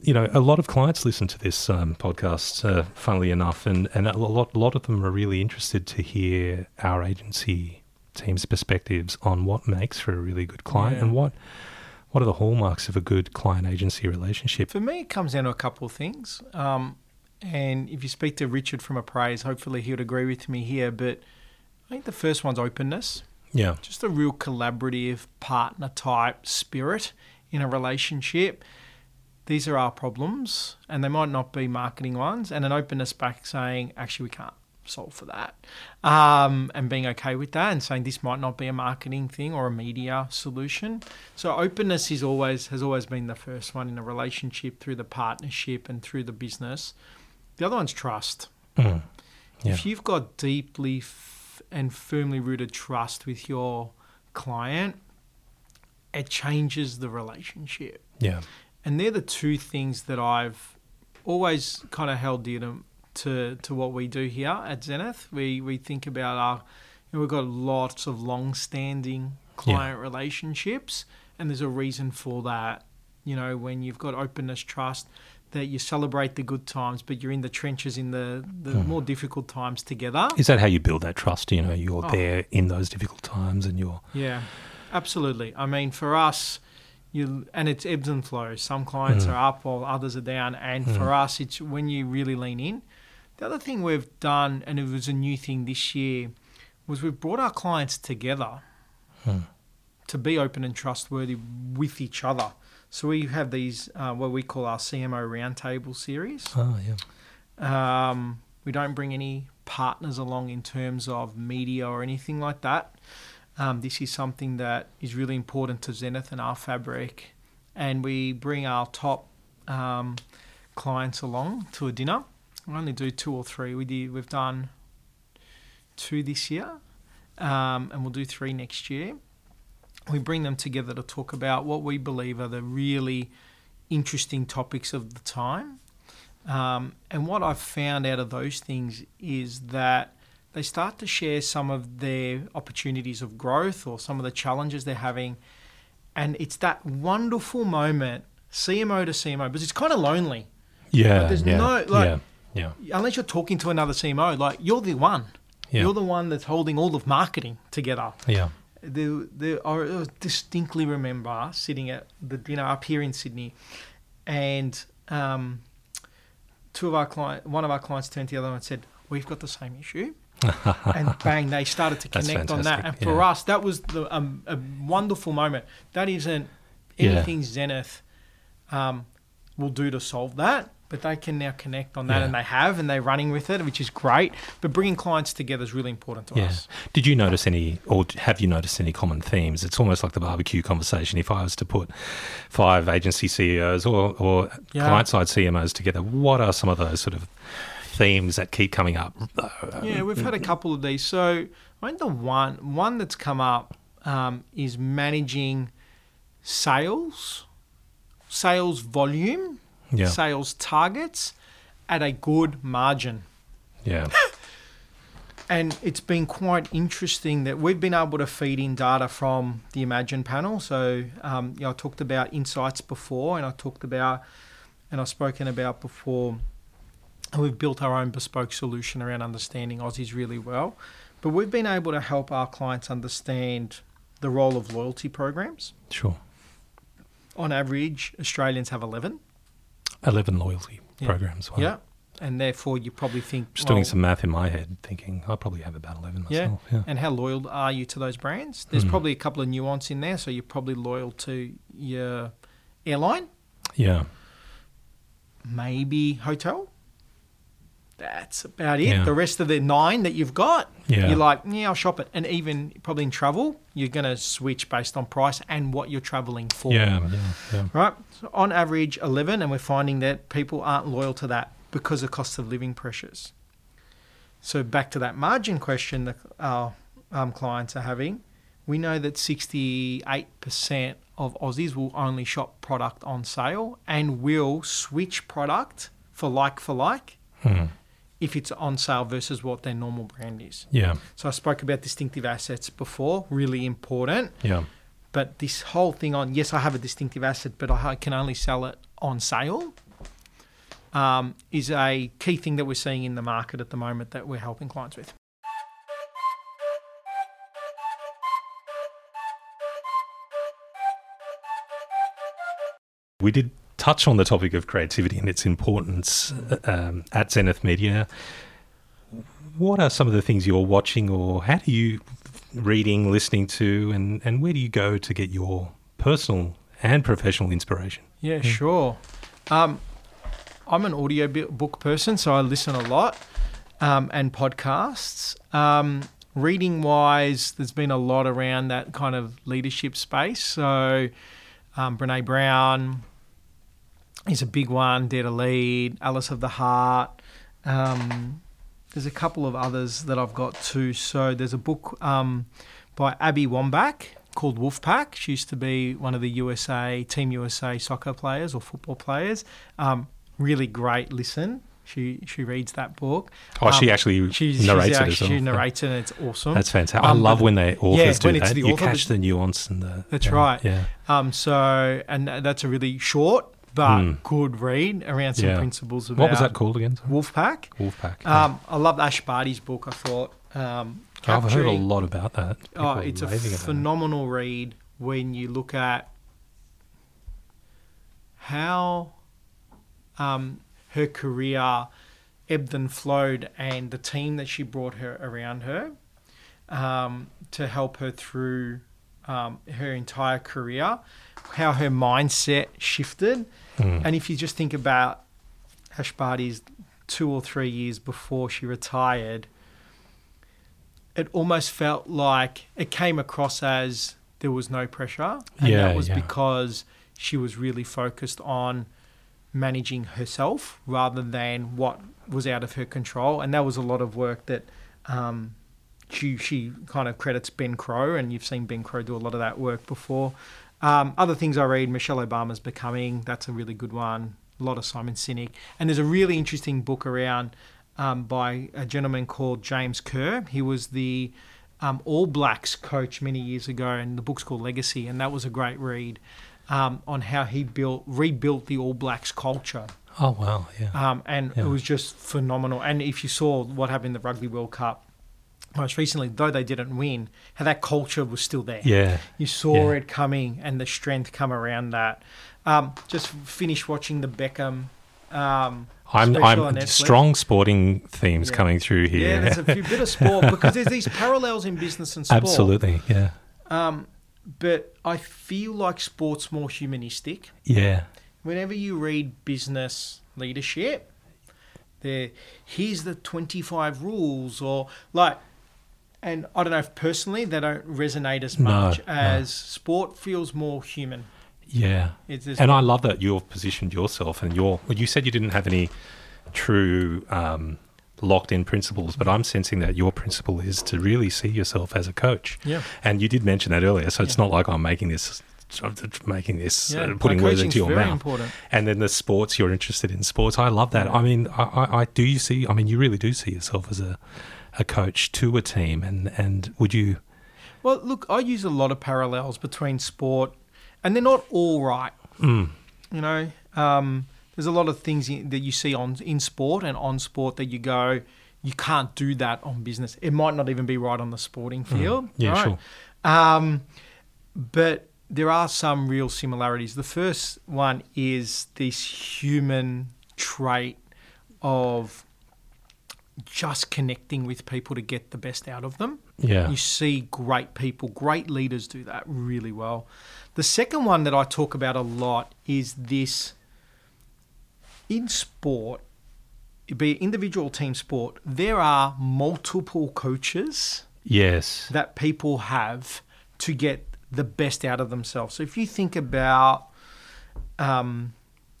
Speaker 1: you know, a lot of clients listen to this um, podcast. Uh, funnily enough, and and a lot, a lot of them are really interested to hear our agency team's perspectives on what makes for a really good client
Speaker 2: Yeah.
Speaker 1: and what what are the hallmarks of a good client agency relationship.
Speaker 2: For me, it comes down to a couple of things. Um, and if you speak to Richard from Appraise, hopefully he would agree with me here. But I think the first one's openness.
Speaker 1: Yeah,
Speaker 2: just a real collaborative partner type spirit in a relationship. These are our problems, and they might not be marketing ones, and an openness back saying, actually, we can't solve for that, um, and being okay with that, and saying this might not be a marketing thing or a media solution. So openness is always has always been the first one in a relationship through the partnership and through the business. The other one's trust.
Speaker 1: Mm. Yeah.
Speaker 2: If you've got deeply f- and firmly rooted trust with your client, it changes the relationship.
Speaker 1: yeah,
Speaker 2: And they're the two things that I've always kind of held dear to, to, to what we do here at Zenith. We, we think about our, you know, we've got lots of long standing client relationships, and there's a reason for that. You know, when you've got openness, trust, that you celebrate the good times, but you're in the trenches in the, the
Speaker 1: Hmm.
Speaker 2: more difficult times together.
Speaker 1: is that how you build that trust? You know, you're
Speaker 2: Oh.
Speaker 1: there in those difficult times, and you're
Speaker 2: Yeah, absolutely. I mean, for us, you and it's ebbs and flows. Some clients
Speaker 1: Mm.
Speaker 2: are up while others are down, and
Speaker 1: Mm.
Speaker 2: for us, it's when you really lean in. The other thing we've done, and it was a new thing this year, was we've brought our clients together
Speaker 1: Hmm.
Speaker 2: to be open and trustworthy with each other. So we have these uh, what we call our CMO roundtable series.
Speaker 1: Oh, yeah.
Speaker 2: Um, we don't bring any partners along in terms of media or anything like that. Um, this is something that is really important to Zenith and our fabric, and we bring our top um, clients along to a dinner. We only do two or three. We did, we've done two this year, um, and we'll do three next year. We bring them together to talk about what we believe are the really interesting topics of the time. Um, and what I've found out of those things is that they start to share some of their opportunities of growth or some of the challenges they're having. And it's that wonderful moment, CMO to CMO, because it's kind of lonely.
Speaker 1: Yeah.
Speaker 2: But there's
Speaker 1: yeah,
Speaker 2: no, like-
Speaker 1: yeah. Yeah.
Speaker 2: Unless you're talking to another CMO, like you're the one.
Speaker 1: Yeah.
Speaker 2: You're the one that's holding all of marketing together.
Speaker 1: Yeah.
Speaker 2: The, the, I distinctly remember sitting at the dinner up here in Sydney, and um, two of our client, one of our clients turned to the other and said, "We've got the same issue." and bang, they started to connect on that. And for
Speaker 1: yeah.
Speaker 2: us, that was the, um, a wonderful moment. That isn't
Speaker 1: Yeah.
Speaker 2: anything Zenith um, will do to solve that, but they can now connect on that,
Speaker 1: Yeah.
Speaker 2: and they have, and they're running with it, which is great. But bringing clients together is really important to
Speaker 1: Yeah.
Speaker 2: us.
Speaker 1: Did you notice any, or have you noticed any common themes? It's almost like the barbecue conversation. If I was to put five agency CEOs or, or
Speaker 2: Yeah.
Speaker 1: client side CMOs together, what are some of those sort of themes that keep coming up?
Speaker 2: Yeah, we've had a couple of these. So I think the one one that's come up um, is managing sales, sales volume,
Speaker 1: Yeah.
Speaker 2: sales targets at a good margin.
Speaker 1: Yeah.
Speaker 2: And it's been quite interesting that we've been able to feed in data from the Imagine panel. So, um, you know, I talked about insights before, and I talked about, and I've spoken about before, and we've built our own bespoke solution around understanding Aussies really well. But we've been able to help our clients understand the role of loyalty programs.
Speaker 1: Sure.
Speaker 2: On average, Australians have 11.
Speaker 1: 11 loyalty
Speaker 2: Yeah.
Speaker 1: programs. Wow.
Speaker 2: Yeah. And therefore, you probably think.
Speaker 1: Just doing some math in my head, thinking I probably have about 11 myself. Yeah.
Speaker 2: and how loyal are you to those brands? There's
Speaker 1: Hmm.
Speaker 2: probably a couple of nuance in there. So you're probably loyal to your airline,
Speaker 1: Yeah.
Speaker 2: maybe hotel. That's about it.
Speaker 1: Yeah.
Speaker 2: The rest of the nine that you've got,
Speaker 1: Yeah.
Speaker 2: you're like, yeah, I'll shop it. And even probably in travel, you're going to switch based on price and what you're traveling for.
Speaker 1: Yeah. Yeah. Yeah.
Speaker 2: Right. So on average, 11, and we're finding that people aren't loyal to that because of cost of living pressures. So back to that margin question that our um, clients are having, we know that 68% of Aussies will only shop product on sale and will switch product for like for like
Speaker 1: Hmm.
Speaker 2: If it's on sale versus what their normal brand is.
Speaker 1: Yeah.
Speaker 2: So I spoke about distinctive assets before, really important.
Speaker 1: Yeah.
Speaker 2: But this whole thing on yes, I have a distinctive asset, but I can only sell it on sale, um, is a key thing that we're seeing in the market at the moment that we're helping clients with.
Speaker 1: We did touch on the topic of creativity and its importance um, at Zenith Media. What are some of the things you're watching, or how do you reading, listening to, and, and where do you go to get your personal and professional inspiration?
Speaker 2: Yeah, sure. Um, I'm an audio book person, so I listen a lot um, and podcasts. Um, reading wise, there's been a lot around that kind of leadership space. So, um, Brene Brown is a big one, Dare to Lead, Atlas of the Heart. Um, there's a couple of others that I've got too. So, there's a book um, by Abby Wambach called Wolfpack. She used to be one of the USA, Team USA soccer players or football players. Um, really great listen. She she reads that book.
Speaker 1: Oh, she
Speaker 2: Um,
Speaker 1: actually
Speaker 2: She's,
Speaker 1: narrates
Speaker 2: she's
Speaker 1: it as well.
Speaker 2: She narrates it and it's awesome.
Speaker 1: That's fantastic.
Speaker 2: Um,
Speaker 1: I love when they authors
Speaker 2: yeah,
Speaker 1: do
Speaker 2: when it's
Speaker 1: that.
Speaker 2: the
Speaker 1: you
Speaker 2: author,
Speaker 1: catch the nuance and the.
Speaker 2: That's
Speaker 1: yeah,
Speaker 2: right.
Speaker 1: Yeah.
Speaker 2: Um, so, and that's a really short but
Speaker 1: Mm.
Speaker 2: good read around some
Speaker 1: Yeah.
Speaker 2: principles about
Speaker 1: What was that called again? Sorry?
Speaker 2: Wolfpack.
Speaker 1: Wolfpack. yeah.
Speaker 2: Um, I love Ash Barty's book. I thought um,
Speaker 1: I've heard a lot about that.
Speaker 2: Oh, it's a
Speaker 1: raving it.
Speaker 2: phenomenal read when you look at how um, her career ebbed and flowed and the team that she brought her around her um, to help her through um, her entire career, how her mindset shifted.
Speaker 1: Mm.
Speaker 2: And if you just think about Ash Barty's two or three years before she retired, it almost felt like it came across as there was no pressure. And
Speaker 1: Yeah,
Speaker 2: that was
Speaker 1: yeah.
Speaker 2: because she was really focused on managing herself rather than what was out of her control. And that was a lot of work that um, she, she kind of credits Ben Crowe, and you've seen Ben Crowe do a lot of that work before. Um, other things I read, Michelle Obama's Becoming, that's a really good one. A lot of Simon Sinek. And there's a really interesting book around um, by a gentleman called James Kerr. He was the um, All Blacks coach many years ago, and the book's called Legacy, and that was a great read um, on how he built rebuilt the All Blacks culture.
Speaker 1: Oh wow, yeah.
Speaker 2: Um, and
Speaker 1: Yeah.
Speaker 2: it was just phenomenal. And if you saw what happened in the Rugby World Cup most recently, though they didn't win, how that culture was still there.
Speaker 1: yeah.
Speaker 2: You saw
Speaker 1: Yeah.
Speaker 2: it coming and the strength come around that. Um, just finished watching the Beckham. Um,
Speaker 1: I'm I'm
Speaker 2: on
Speaker 1: strong sporting themes
Speaker 2: Yeah.
Speaker 1: coming through here.
Speaker 2: Yeah, there's a few bit of sport because there's these parallels in business and sport.
Speaker 1: Absolutely, yeah.
Speaker 2: Um, but I feel like sport's more humanistic.
Speaker 1: Yeah.
Speaker 2: Whenever you read business leadership, there here's the 25 rules or like and I don't know if personally they don't resonate as much
Speaker 1: no.
Speaker 2: as sport feels more human.
Speaker 1: Yeah. And I love that you've positioned yourself and your. Well, you said you didn't have any true um, locked in principles, but I'm sensing that your principle is to really see yourself as a coach.
Speaker 2: yeah.
Speaker 1: And you did mention that earlier, so it's
Speaker 2: Yeah.
Speaker 1: not like I'm making this, making this,
Speaker 2: Yeah,
Speaker 1: uh, putting words into your
Speaker 2: very
Speaker 1: mouth.
Speaker 2: important.
Speaker 1: And then the sports, you're interested in sports. I love that. I mean, I, I, I do you see? I mean, you really do see yourself as a, a coach to a team, and and would you?
Speaker 2: Well, look, I use a lot of parallels between sport, and they're not all right.
Speaker 1: Mm,
Speaker 2: You know, um, there's a lot of things in, that you see on in sport and on sport that you go, you can't do that on business. It might not even be right on the sporting field.
Speaker 1: Mm. yeah,
Speaker 2: right?
Speaker 1: sure.
Speaker 2: Um, but there are some real similarities. The first one is this human trait of just connecting with people to get the best out of them.
Speaker 1: Yeah.
Speaker 2: You see great people, great leaders do that really well. The second one that I talk about a lot is this in sport, be it individual team sport, there are multiple coaches
Speaker 1: Yes.
Speaker 2: that people have to get the best out of themselves. So if you think about, um,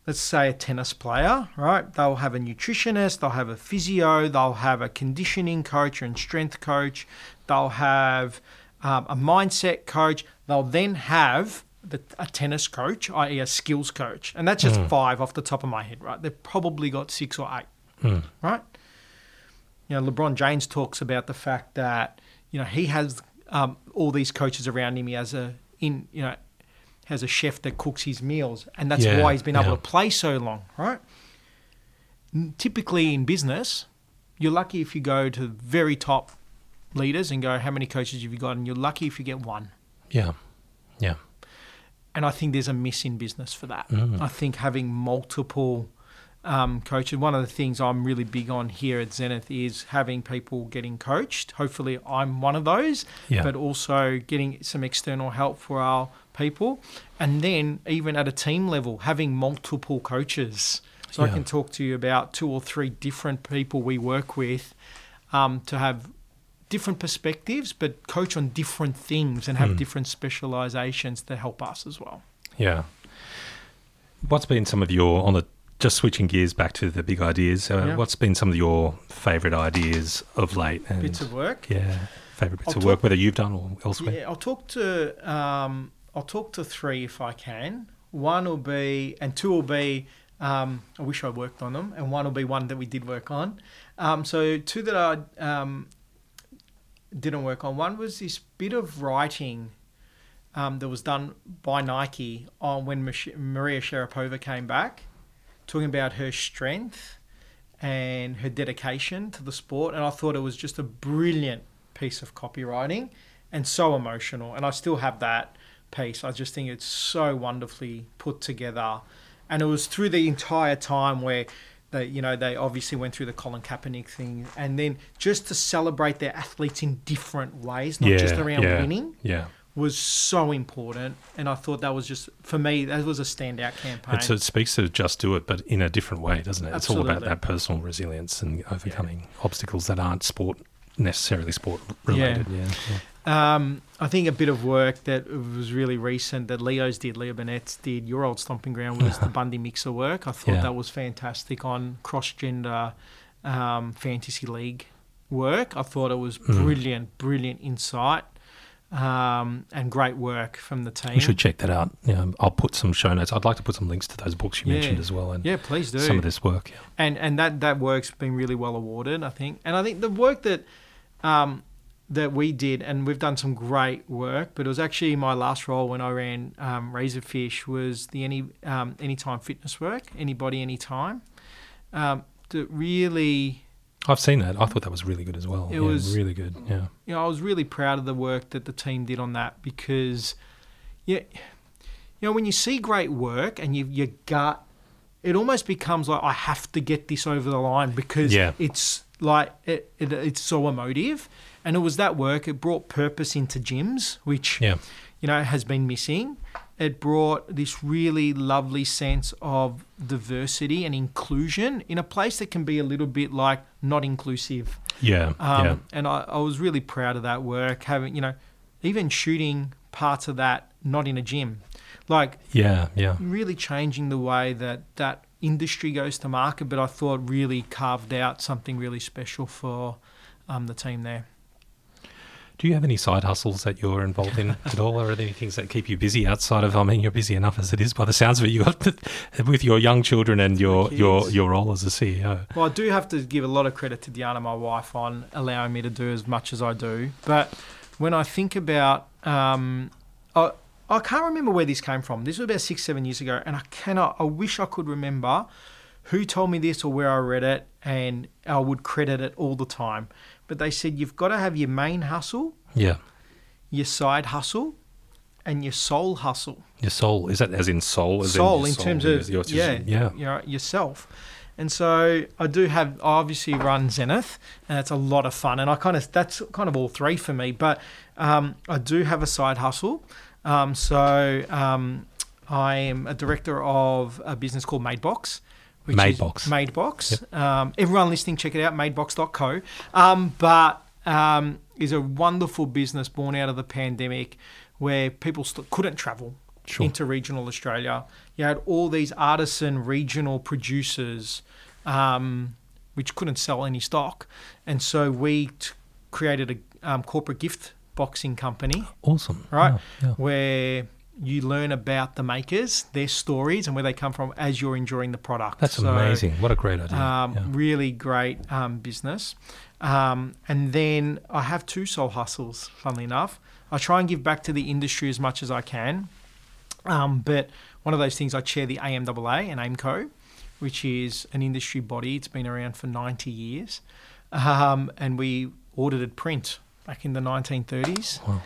Speaker 2: let's say a tennis player, right? They'll have a nutritionist, they'll have a physio, they'll have a conditioning coach and strength coach, they'll have um, a mindset coach, they'll then have the, a tennis coach, i.e., a skills coach, and that's just
Speaker 1: Mm.
Speaker 2: five off the top of my head, right? They've probably got six or eight
Speaker 1: Mm.
Speaker 2: right? You know, LeBron James talks about the fact that you know he has um, all these coaches around him. He has a in you know has a chef that cooks his meals, and that's
Speaker 1: Yeah,
Speaker 2: why he's been able to play so long, right? Typically in business, you're lucky if you go to very top leaders and go, "How many coaches have you got?" And you're lucky if you get one.
Speaker 1: Yeah. Yeah.
Speaker 2: And I think there's a miss in business for that.
Speaker 1: Mm.
Speaker 2: I think having multiple um, coaches, one of the things I'm really big on here at Zenith is having people getting coached. Hopefully, I'm one of those,
Speaker 1: Yeah.
Speaker 2: but also getting some external help for our people. And then, even at a team level, having multiple coaches. So I can talk to you about two or three different people we work with um, to have different perspectives, but coach on different things and have
Speaker 1: Hmm.
Speaker 2: different specializations to help us as well.
Speaker 1: Yeah. What's been some of your on the just switching gears back to the big ideas? Uh,
Speaker 2: Yeah.
Speaker 1: What's been some of your favourite ideas of late? And
Speaker 2: Bits of work.
Speaker 1: yeah, favourite bits
Speaker 2: I'll
Speaker 1: of
Speaker 2: talk-
Speaker 1: work, whether you've done or elsewhere.
Speaker 2: Yeah, I'll talk to um, I'll talk to three if I can. One will be, and two will be. Um, I wish I worked on them, and one will be one that we did work on. Um, so two that I um, didn't work on. One was this bit of writing um, that was done by Nike on when Maria Sharapova came back, talking about her strength and her dedication to the sport. And I thought it was just a brilliant piece of copywriting and so emotional. And I still have that piece. I just think it's so wonderfully put together. And it was through the entire time where they, you know, they obviously went through the Colin Kaepernick thing, and then just to celebrate their athletes in different ways, not just
Speaker 1: Yeah,
Speaker 2: around
Speaker 1: yeah.
Speaker 2: winning,
Speaker 1: Yeah,
Speaker 2: was so important, and I thought that was just for me that was a standout campaign.
Speaker 1: It's, it speaks to just do it, but in a different way, doesn't it? It's all about that personal resilience and overcoming obstacles that aren't sport necessarily sport related. Yeah. yeah.
Speaker 2: Um, I think a bit of work that was really recent that Leo's did, Leo Burnett's did, your old stomping ground was the Bundy Mixer work. I thought
Speaker 1: Yeah.
Speaker 2: that was fantastic on cross gender um, fantasy league work. I thought it was
Speaker 1: Mm.
Speaker 2: brilliant, brilliant insight um, and great work from the team.
Speaker 1: We should check that out. Yeah, I'll put some show notes. I'd like to put some links to those books you
Speaker 2: Yeah.
Speaker 1: mentioned as well, and
Speaker 2: yeah, please do.
Speaker 1: some of this work. Yeah.
Speaker 2: and and that that work's been really well awarded, I think. And I think the work that um, that we did, and we've done some great work, but it was actually my last role when I ran um, Razorfish was the any um, anytime fitness work, anybody, anytime. Um, that really,
Speaker 1: I've seen that. I thought that was really good as well.
Speaker 2: It
Speaker 1: yeah,
Speaker 2: was-
Speaker 1: really good. Yeah.
Speaker 2: you know, I was really proud of the work that the team did on that because, yeah, you know, when you see great work and you your gut, it almost becomes like I have to get this over the line because
Speaker 1: Yeah.
Speaker 2: it's like it, it, it's so emotive, and it was that work. It brought purpose into gyms, which
Speaker 1: Yeah.
Speaker 2: you know has been missing. It brought this really lovely sense of diversity and inclusion in a place that can be a little bit like not inclusive.
Speaker 1: Yeah.
Speaker 2: Um,
Speaker 1: yeah.
Speaker 2: And I, I was really proud of that work, having, you know, even shooting parts of that not in a gym. Like,
Speaker 1: Yeah. Yeah.
Speaker 2: really changing the way that that industry goes to market, but I thought really carved out something really special for um, the team there.
Speaker 1: Do you have any side hustles that you're involved in at all, or are there any things that keep you busy outside of? I mean, you're busy enough as it is. By the sounds of it, you got with your young children and your your your role as a CEO.
Speaker 2: Well, I do have to give a lot of credit to Diana, my wife, on allowing me to do as much as I do. But when I think about, um, I, I can't remember where this came from. This was about six, seven years ago, and I cannot. I wish I could remember who told me this or where I read it, and I would credit it all the time. But they said you've got to have your main hustle,
Speaker 1: Yeah.
Speaker 2: your side hustle, and your soul hustle.
Speaker 1: Your soul is that as in soul? As
Speaker 2: soul
Speaker 1: your
Speaker 2: in
Speaker 1: soul,
Speaker 2: terms
Speaker 1: your-
Speaker 2: of
Speaker 1: your-
Speaker 2: yeah,
Speaker 1: yeah.
Speaker 2: you know, yourself. And so I do have I obviously run Zenith, and it's a lot of fun. And I kind of that's kind of all three for me. But um, I do have a side hustle. Um, so um, I am a director of a business called MadeBox. Which
Speaker 1: Madebox.
Speaker 2: MadeBox. Um, everyone listening, check it out, madebox.co. Um, but um, is a wonderful business born out of the pandemic where people st- couldn't travel
Speaker 1: Sure.
Speaker 2: into regional Australia. You had all these artisan regional producers, um, which couldn't sell any stock, and so we t- created a um, corporate gift boxing company
Speaker 1: Awesome.
Speaker 2: Right.
Speaker 1: Yeah, yeah.
Speaker 2: where you learn about the makers, their stories, and where they come from as you're enjoying the product.
Speaker 1: That's
Speaker 2: So,
Speaker 1: amazing. What a great idea.
Speaker 2: Um,
Speaker 1: yeah.
Speaker 2: Really great um, business. Um, and then I have two soul hustles, funnily enough. I try and give back to the industry as much as I can. Um, but one of those things, I chair the AMAA and AIMCO, which is an industry body. It's been around for 90 years. Um, and we audited print back in the 1930s,
Speaker 1: Wow.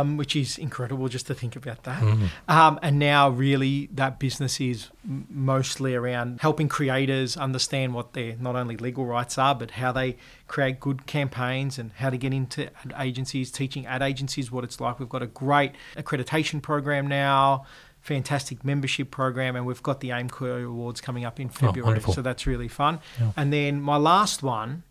Speaker 2: um, which is incredible just to think about that.
Speaker 1: Mm.
Speaker 2: Um, and now, really, that business is m- mostly around helping creators understand what their not only legal rights are, but how they create good campaigns and how to get into ad agencies, teaching ad agencies what it's like. We've got a great accreditation program now. Fantastic membership program, and we've got the AIMCO Awards coming up in February,
Speaker 1: wonderful.
Speaker 2: so that's really fun.
Speaker 1: Yeah.
Speaker 2: And then my last one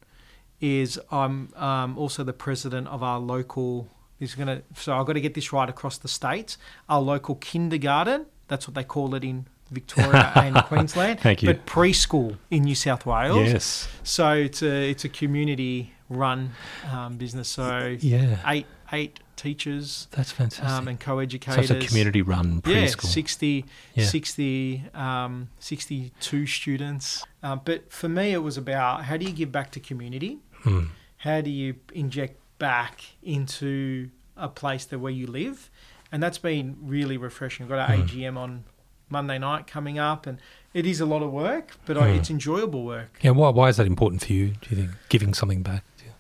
Speaker 2: is I'm um, also the president of our local. Is going to so I've got to get this right across the states. Our local kindergarten, that's what they call it in Victoria and Queensland.
Speaker 1: Thank you.
Speaker 2: But preschool in New South Wales.
Speaker 1: Yes.
Speaker 2: So it's a it's a community run um, business. So
Speaker 1: Yeah.
Speaker 2: eight eight teachers
Speaker 1: That's fantastic.
Speaker 2: um, and co-educators.
Speaker 1: it's a community-run
Speaker 2: Yeah,
Speaker 1: preschool.
Speaker 2: 60,
Speaker 1: Yeah.
Speaker 2: 60, um, 62 students. Um, but for me, it was about how do you give back to community?
Speaker 1: Mm.
Speaker 2: How do you inject back into a place that where you live? And that's been really refreshing. We've got our
Speaker 1: Mm.
Speaker 2: AGM on Monday night coming up, and it is a lot of work, but I
Speaker 1: Mm.
Speaker 2: it's enjoyable work.
Speaker 1: Yeah. Why, why is that important for you? Do you think giving something back? Yeah.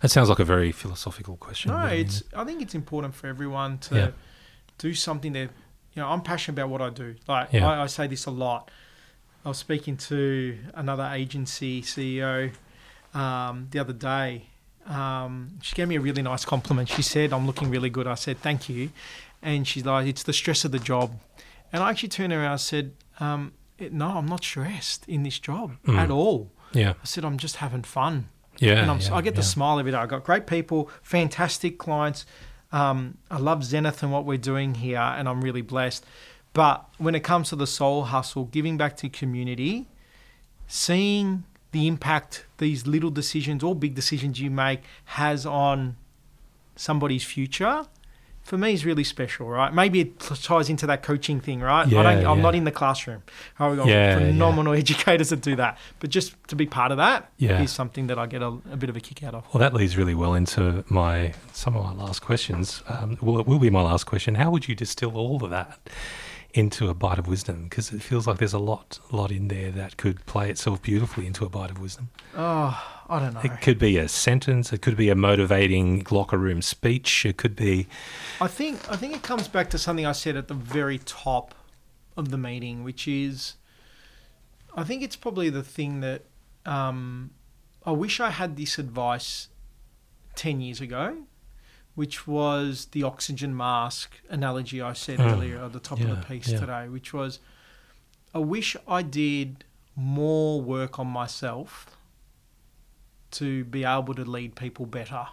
Speaker 1: That sounds like a very philosophical question.
Speaker 2: No,
Speaker 1: really.
Speaker 2: it's. I think it's important for everyone to
Speaker 1: Yeah.
Speaker 2: do something that you know. I'm passionate about what I do. Like
Speaker 1: Yeah.
Speaker 2: I, I say this a lot. I was speaking to another agency CEO um, the other day, um, she gave me a really nice compliment. She said, I'm looking really good. I said, thank you. And she's like, it's the stress of the job. And I actually turned around and said, um, no, I'm not stressed in this job at all.
Speaker 1: Yeah.
Speaker 2: I said, I'm just having fun.
Speaker 1: Yeah.
Speaker 2: and I'm,
Speaker 1: yeah,
Speaker 2: I get the smile every day. I've got great people, fantastic clients. Um, I love Zenith and what we're doing here, and I'm really blessed. But when it comes to the soul hustle, giving back to community, seeing the impact these little decisions or big decisions you make has on somebody's future, for me is really special, right? Maybe it ties into that coaching thing, right? I
Speaker 1: Yeah,
Speaker 2: don't, I'm
Speaker 1: yeah.
Speaker 2: not in the classroom. I've got
Speaker 1: Yeah,
Speaker 2: phenomenal educators that do that. But just to be part of that is something that I get a, a bit of a kick out of.
Speaker 1: Well, that leads really well into my some of my last questions. Um, well, it will be my last question. How would you distill all of that into a bite of wisdom? Because it feels like there's a lot, lot in there that could play itself beautifully into a bite of wisdom.
Speaker 2: Oh, I don't know.
Speaker 1: It could be a sentence. It could be a motivating locker room speech. It could be,
Speaker 2: I think I think it comes back to something I said at the very top of the meeting, which is I think it's probably the thing that um, I wish I had this advice ten years ago, which was the oxygen mask analogy I said
Speaker 1: Mm.
Speaker 2: earlier at the top of the piece
Speaker 1: yeah.
Speaker 2: today, which was I wish I did more work on myself to be able to lead people better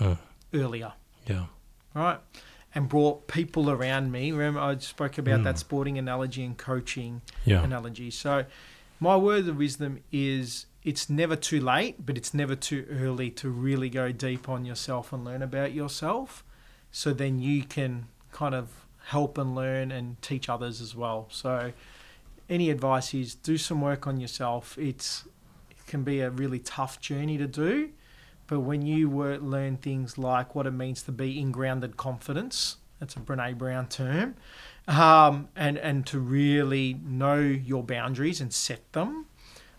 Speaker 1: Mm.
Speaker 2: earlier
Speaker 1: yeah,
Speaker 2: right? And brought people around me. Remember, I spoke about
Speaker 1: Mm.
Speaker 2: that sporting analogy and coaching
Speaker 1: yeah,
Speaker 2: analogy. So, my word of wisdom is it's never too late, but it's never too early to really go deep on yourself and learn about yourself. So then you can kind of help and learn and teach others as well. So, any advice is do some work on yourself. It's it can be a really tough journey to do, but when you wor- learn things like what it means to be in grounded confidence, that's a Brene Brown term, um, and and to really know your boundaries and set them,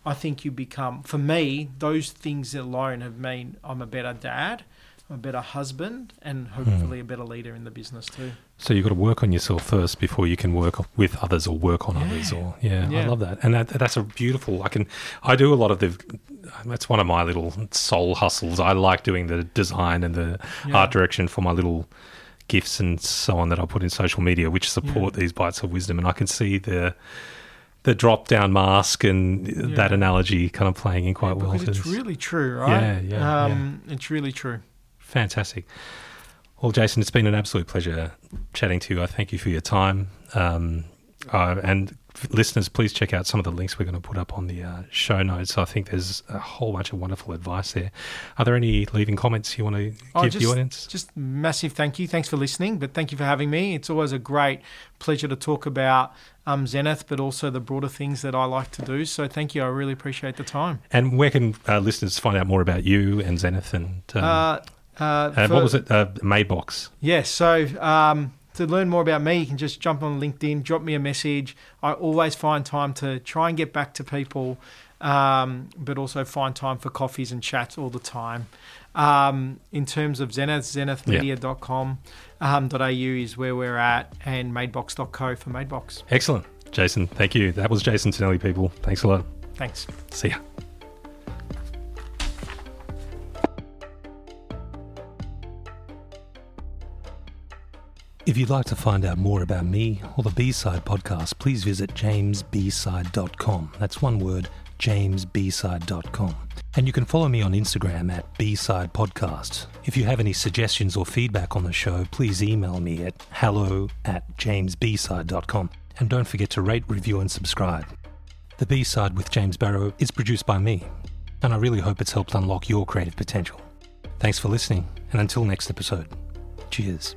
Speaker 2: I think you become. For me, those things alone have made I'm a better dad, I'm a better husband, and hmm. hopefully a better leader in the business too.
Speaker 1: So you've got to work on yourself first before you can work with others or work on others. Or yeah, I love that, and that, that's a beautiful. I can, I do a lot of the. That's one of my little soul hustles. I like doing the design and the
Speaker 2: Yeah.
Speaker 1: art direction for my little gifts and so on that I put in social media, which support these bites of wisdom. And I can see the the drop down mask and that analogy kind of playing in quite well.
Speaker 2: because it's really true, right?
Speaker 1: Yeah, yeah,
Speaker 2: um, It's really true.
Speaker 1: Fantastic. Well, Jason, it's been an absolute pleasure chatting to you. I thank you for your time. Um, uh, and listeners, please check out some of the links we're going to put up on the uh, show notes. I think there's a whole bunch of wonderful advice there. Are there any leaving comments you want to give
Speaker 2: Oh,
Speaker 1: the
Speaker 2: just-
Speaker 1: audience?
Speaker 2: Just massive thank you. Thanks for listening, but thank you for having me. It's always a great pleasure to talk about um, Zenith, but also the broader things that I like to do. So thank you. I really appreciate the time.
Speaker 1: And where can uh, listeners find out more about you and Zenith and, um,
Speaker 2: Uh, uh, for-
Speaker 1: what was it? Uh, Madebox.
Speaker 2: Yes. So um, to learn more about me, you can just jump on LinkedIn, drop me a message. I always find time to try and get back to people, um, but also find time for coffees and chats all the time. Um, in terms of Zenith, zenithmedia.com um, is where we're at, and madebox.co for Madebox.
Speaker 1: Excellent. Jason, thank you. That was Jason Tonelli, people. Thanks a lot.
Speaker 2: Thanks.
Speaker 1: See ya. If you'd like to find out more about me or the B-Side podcast, please visit jamesbside.com. That's one word, jamesbside.com. And you can follow me on Instagram at B-Side Podcast. If you have any suggestions or feedback on the show, please email me at hello at jamesbside.com. And don't forget to rate, review, and subscribe. The B side with James Barrow is produced by me, and I really hope it's helped unlock your creative potential. Thanks for listening, and until next episode, cheers.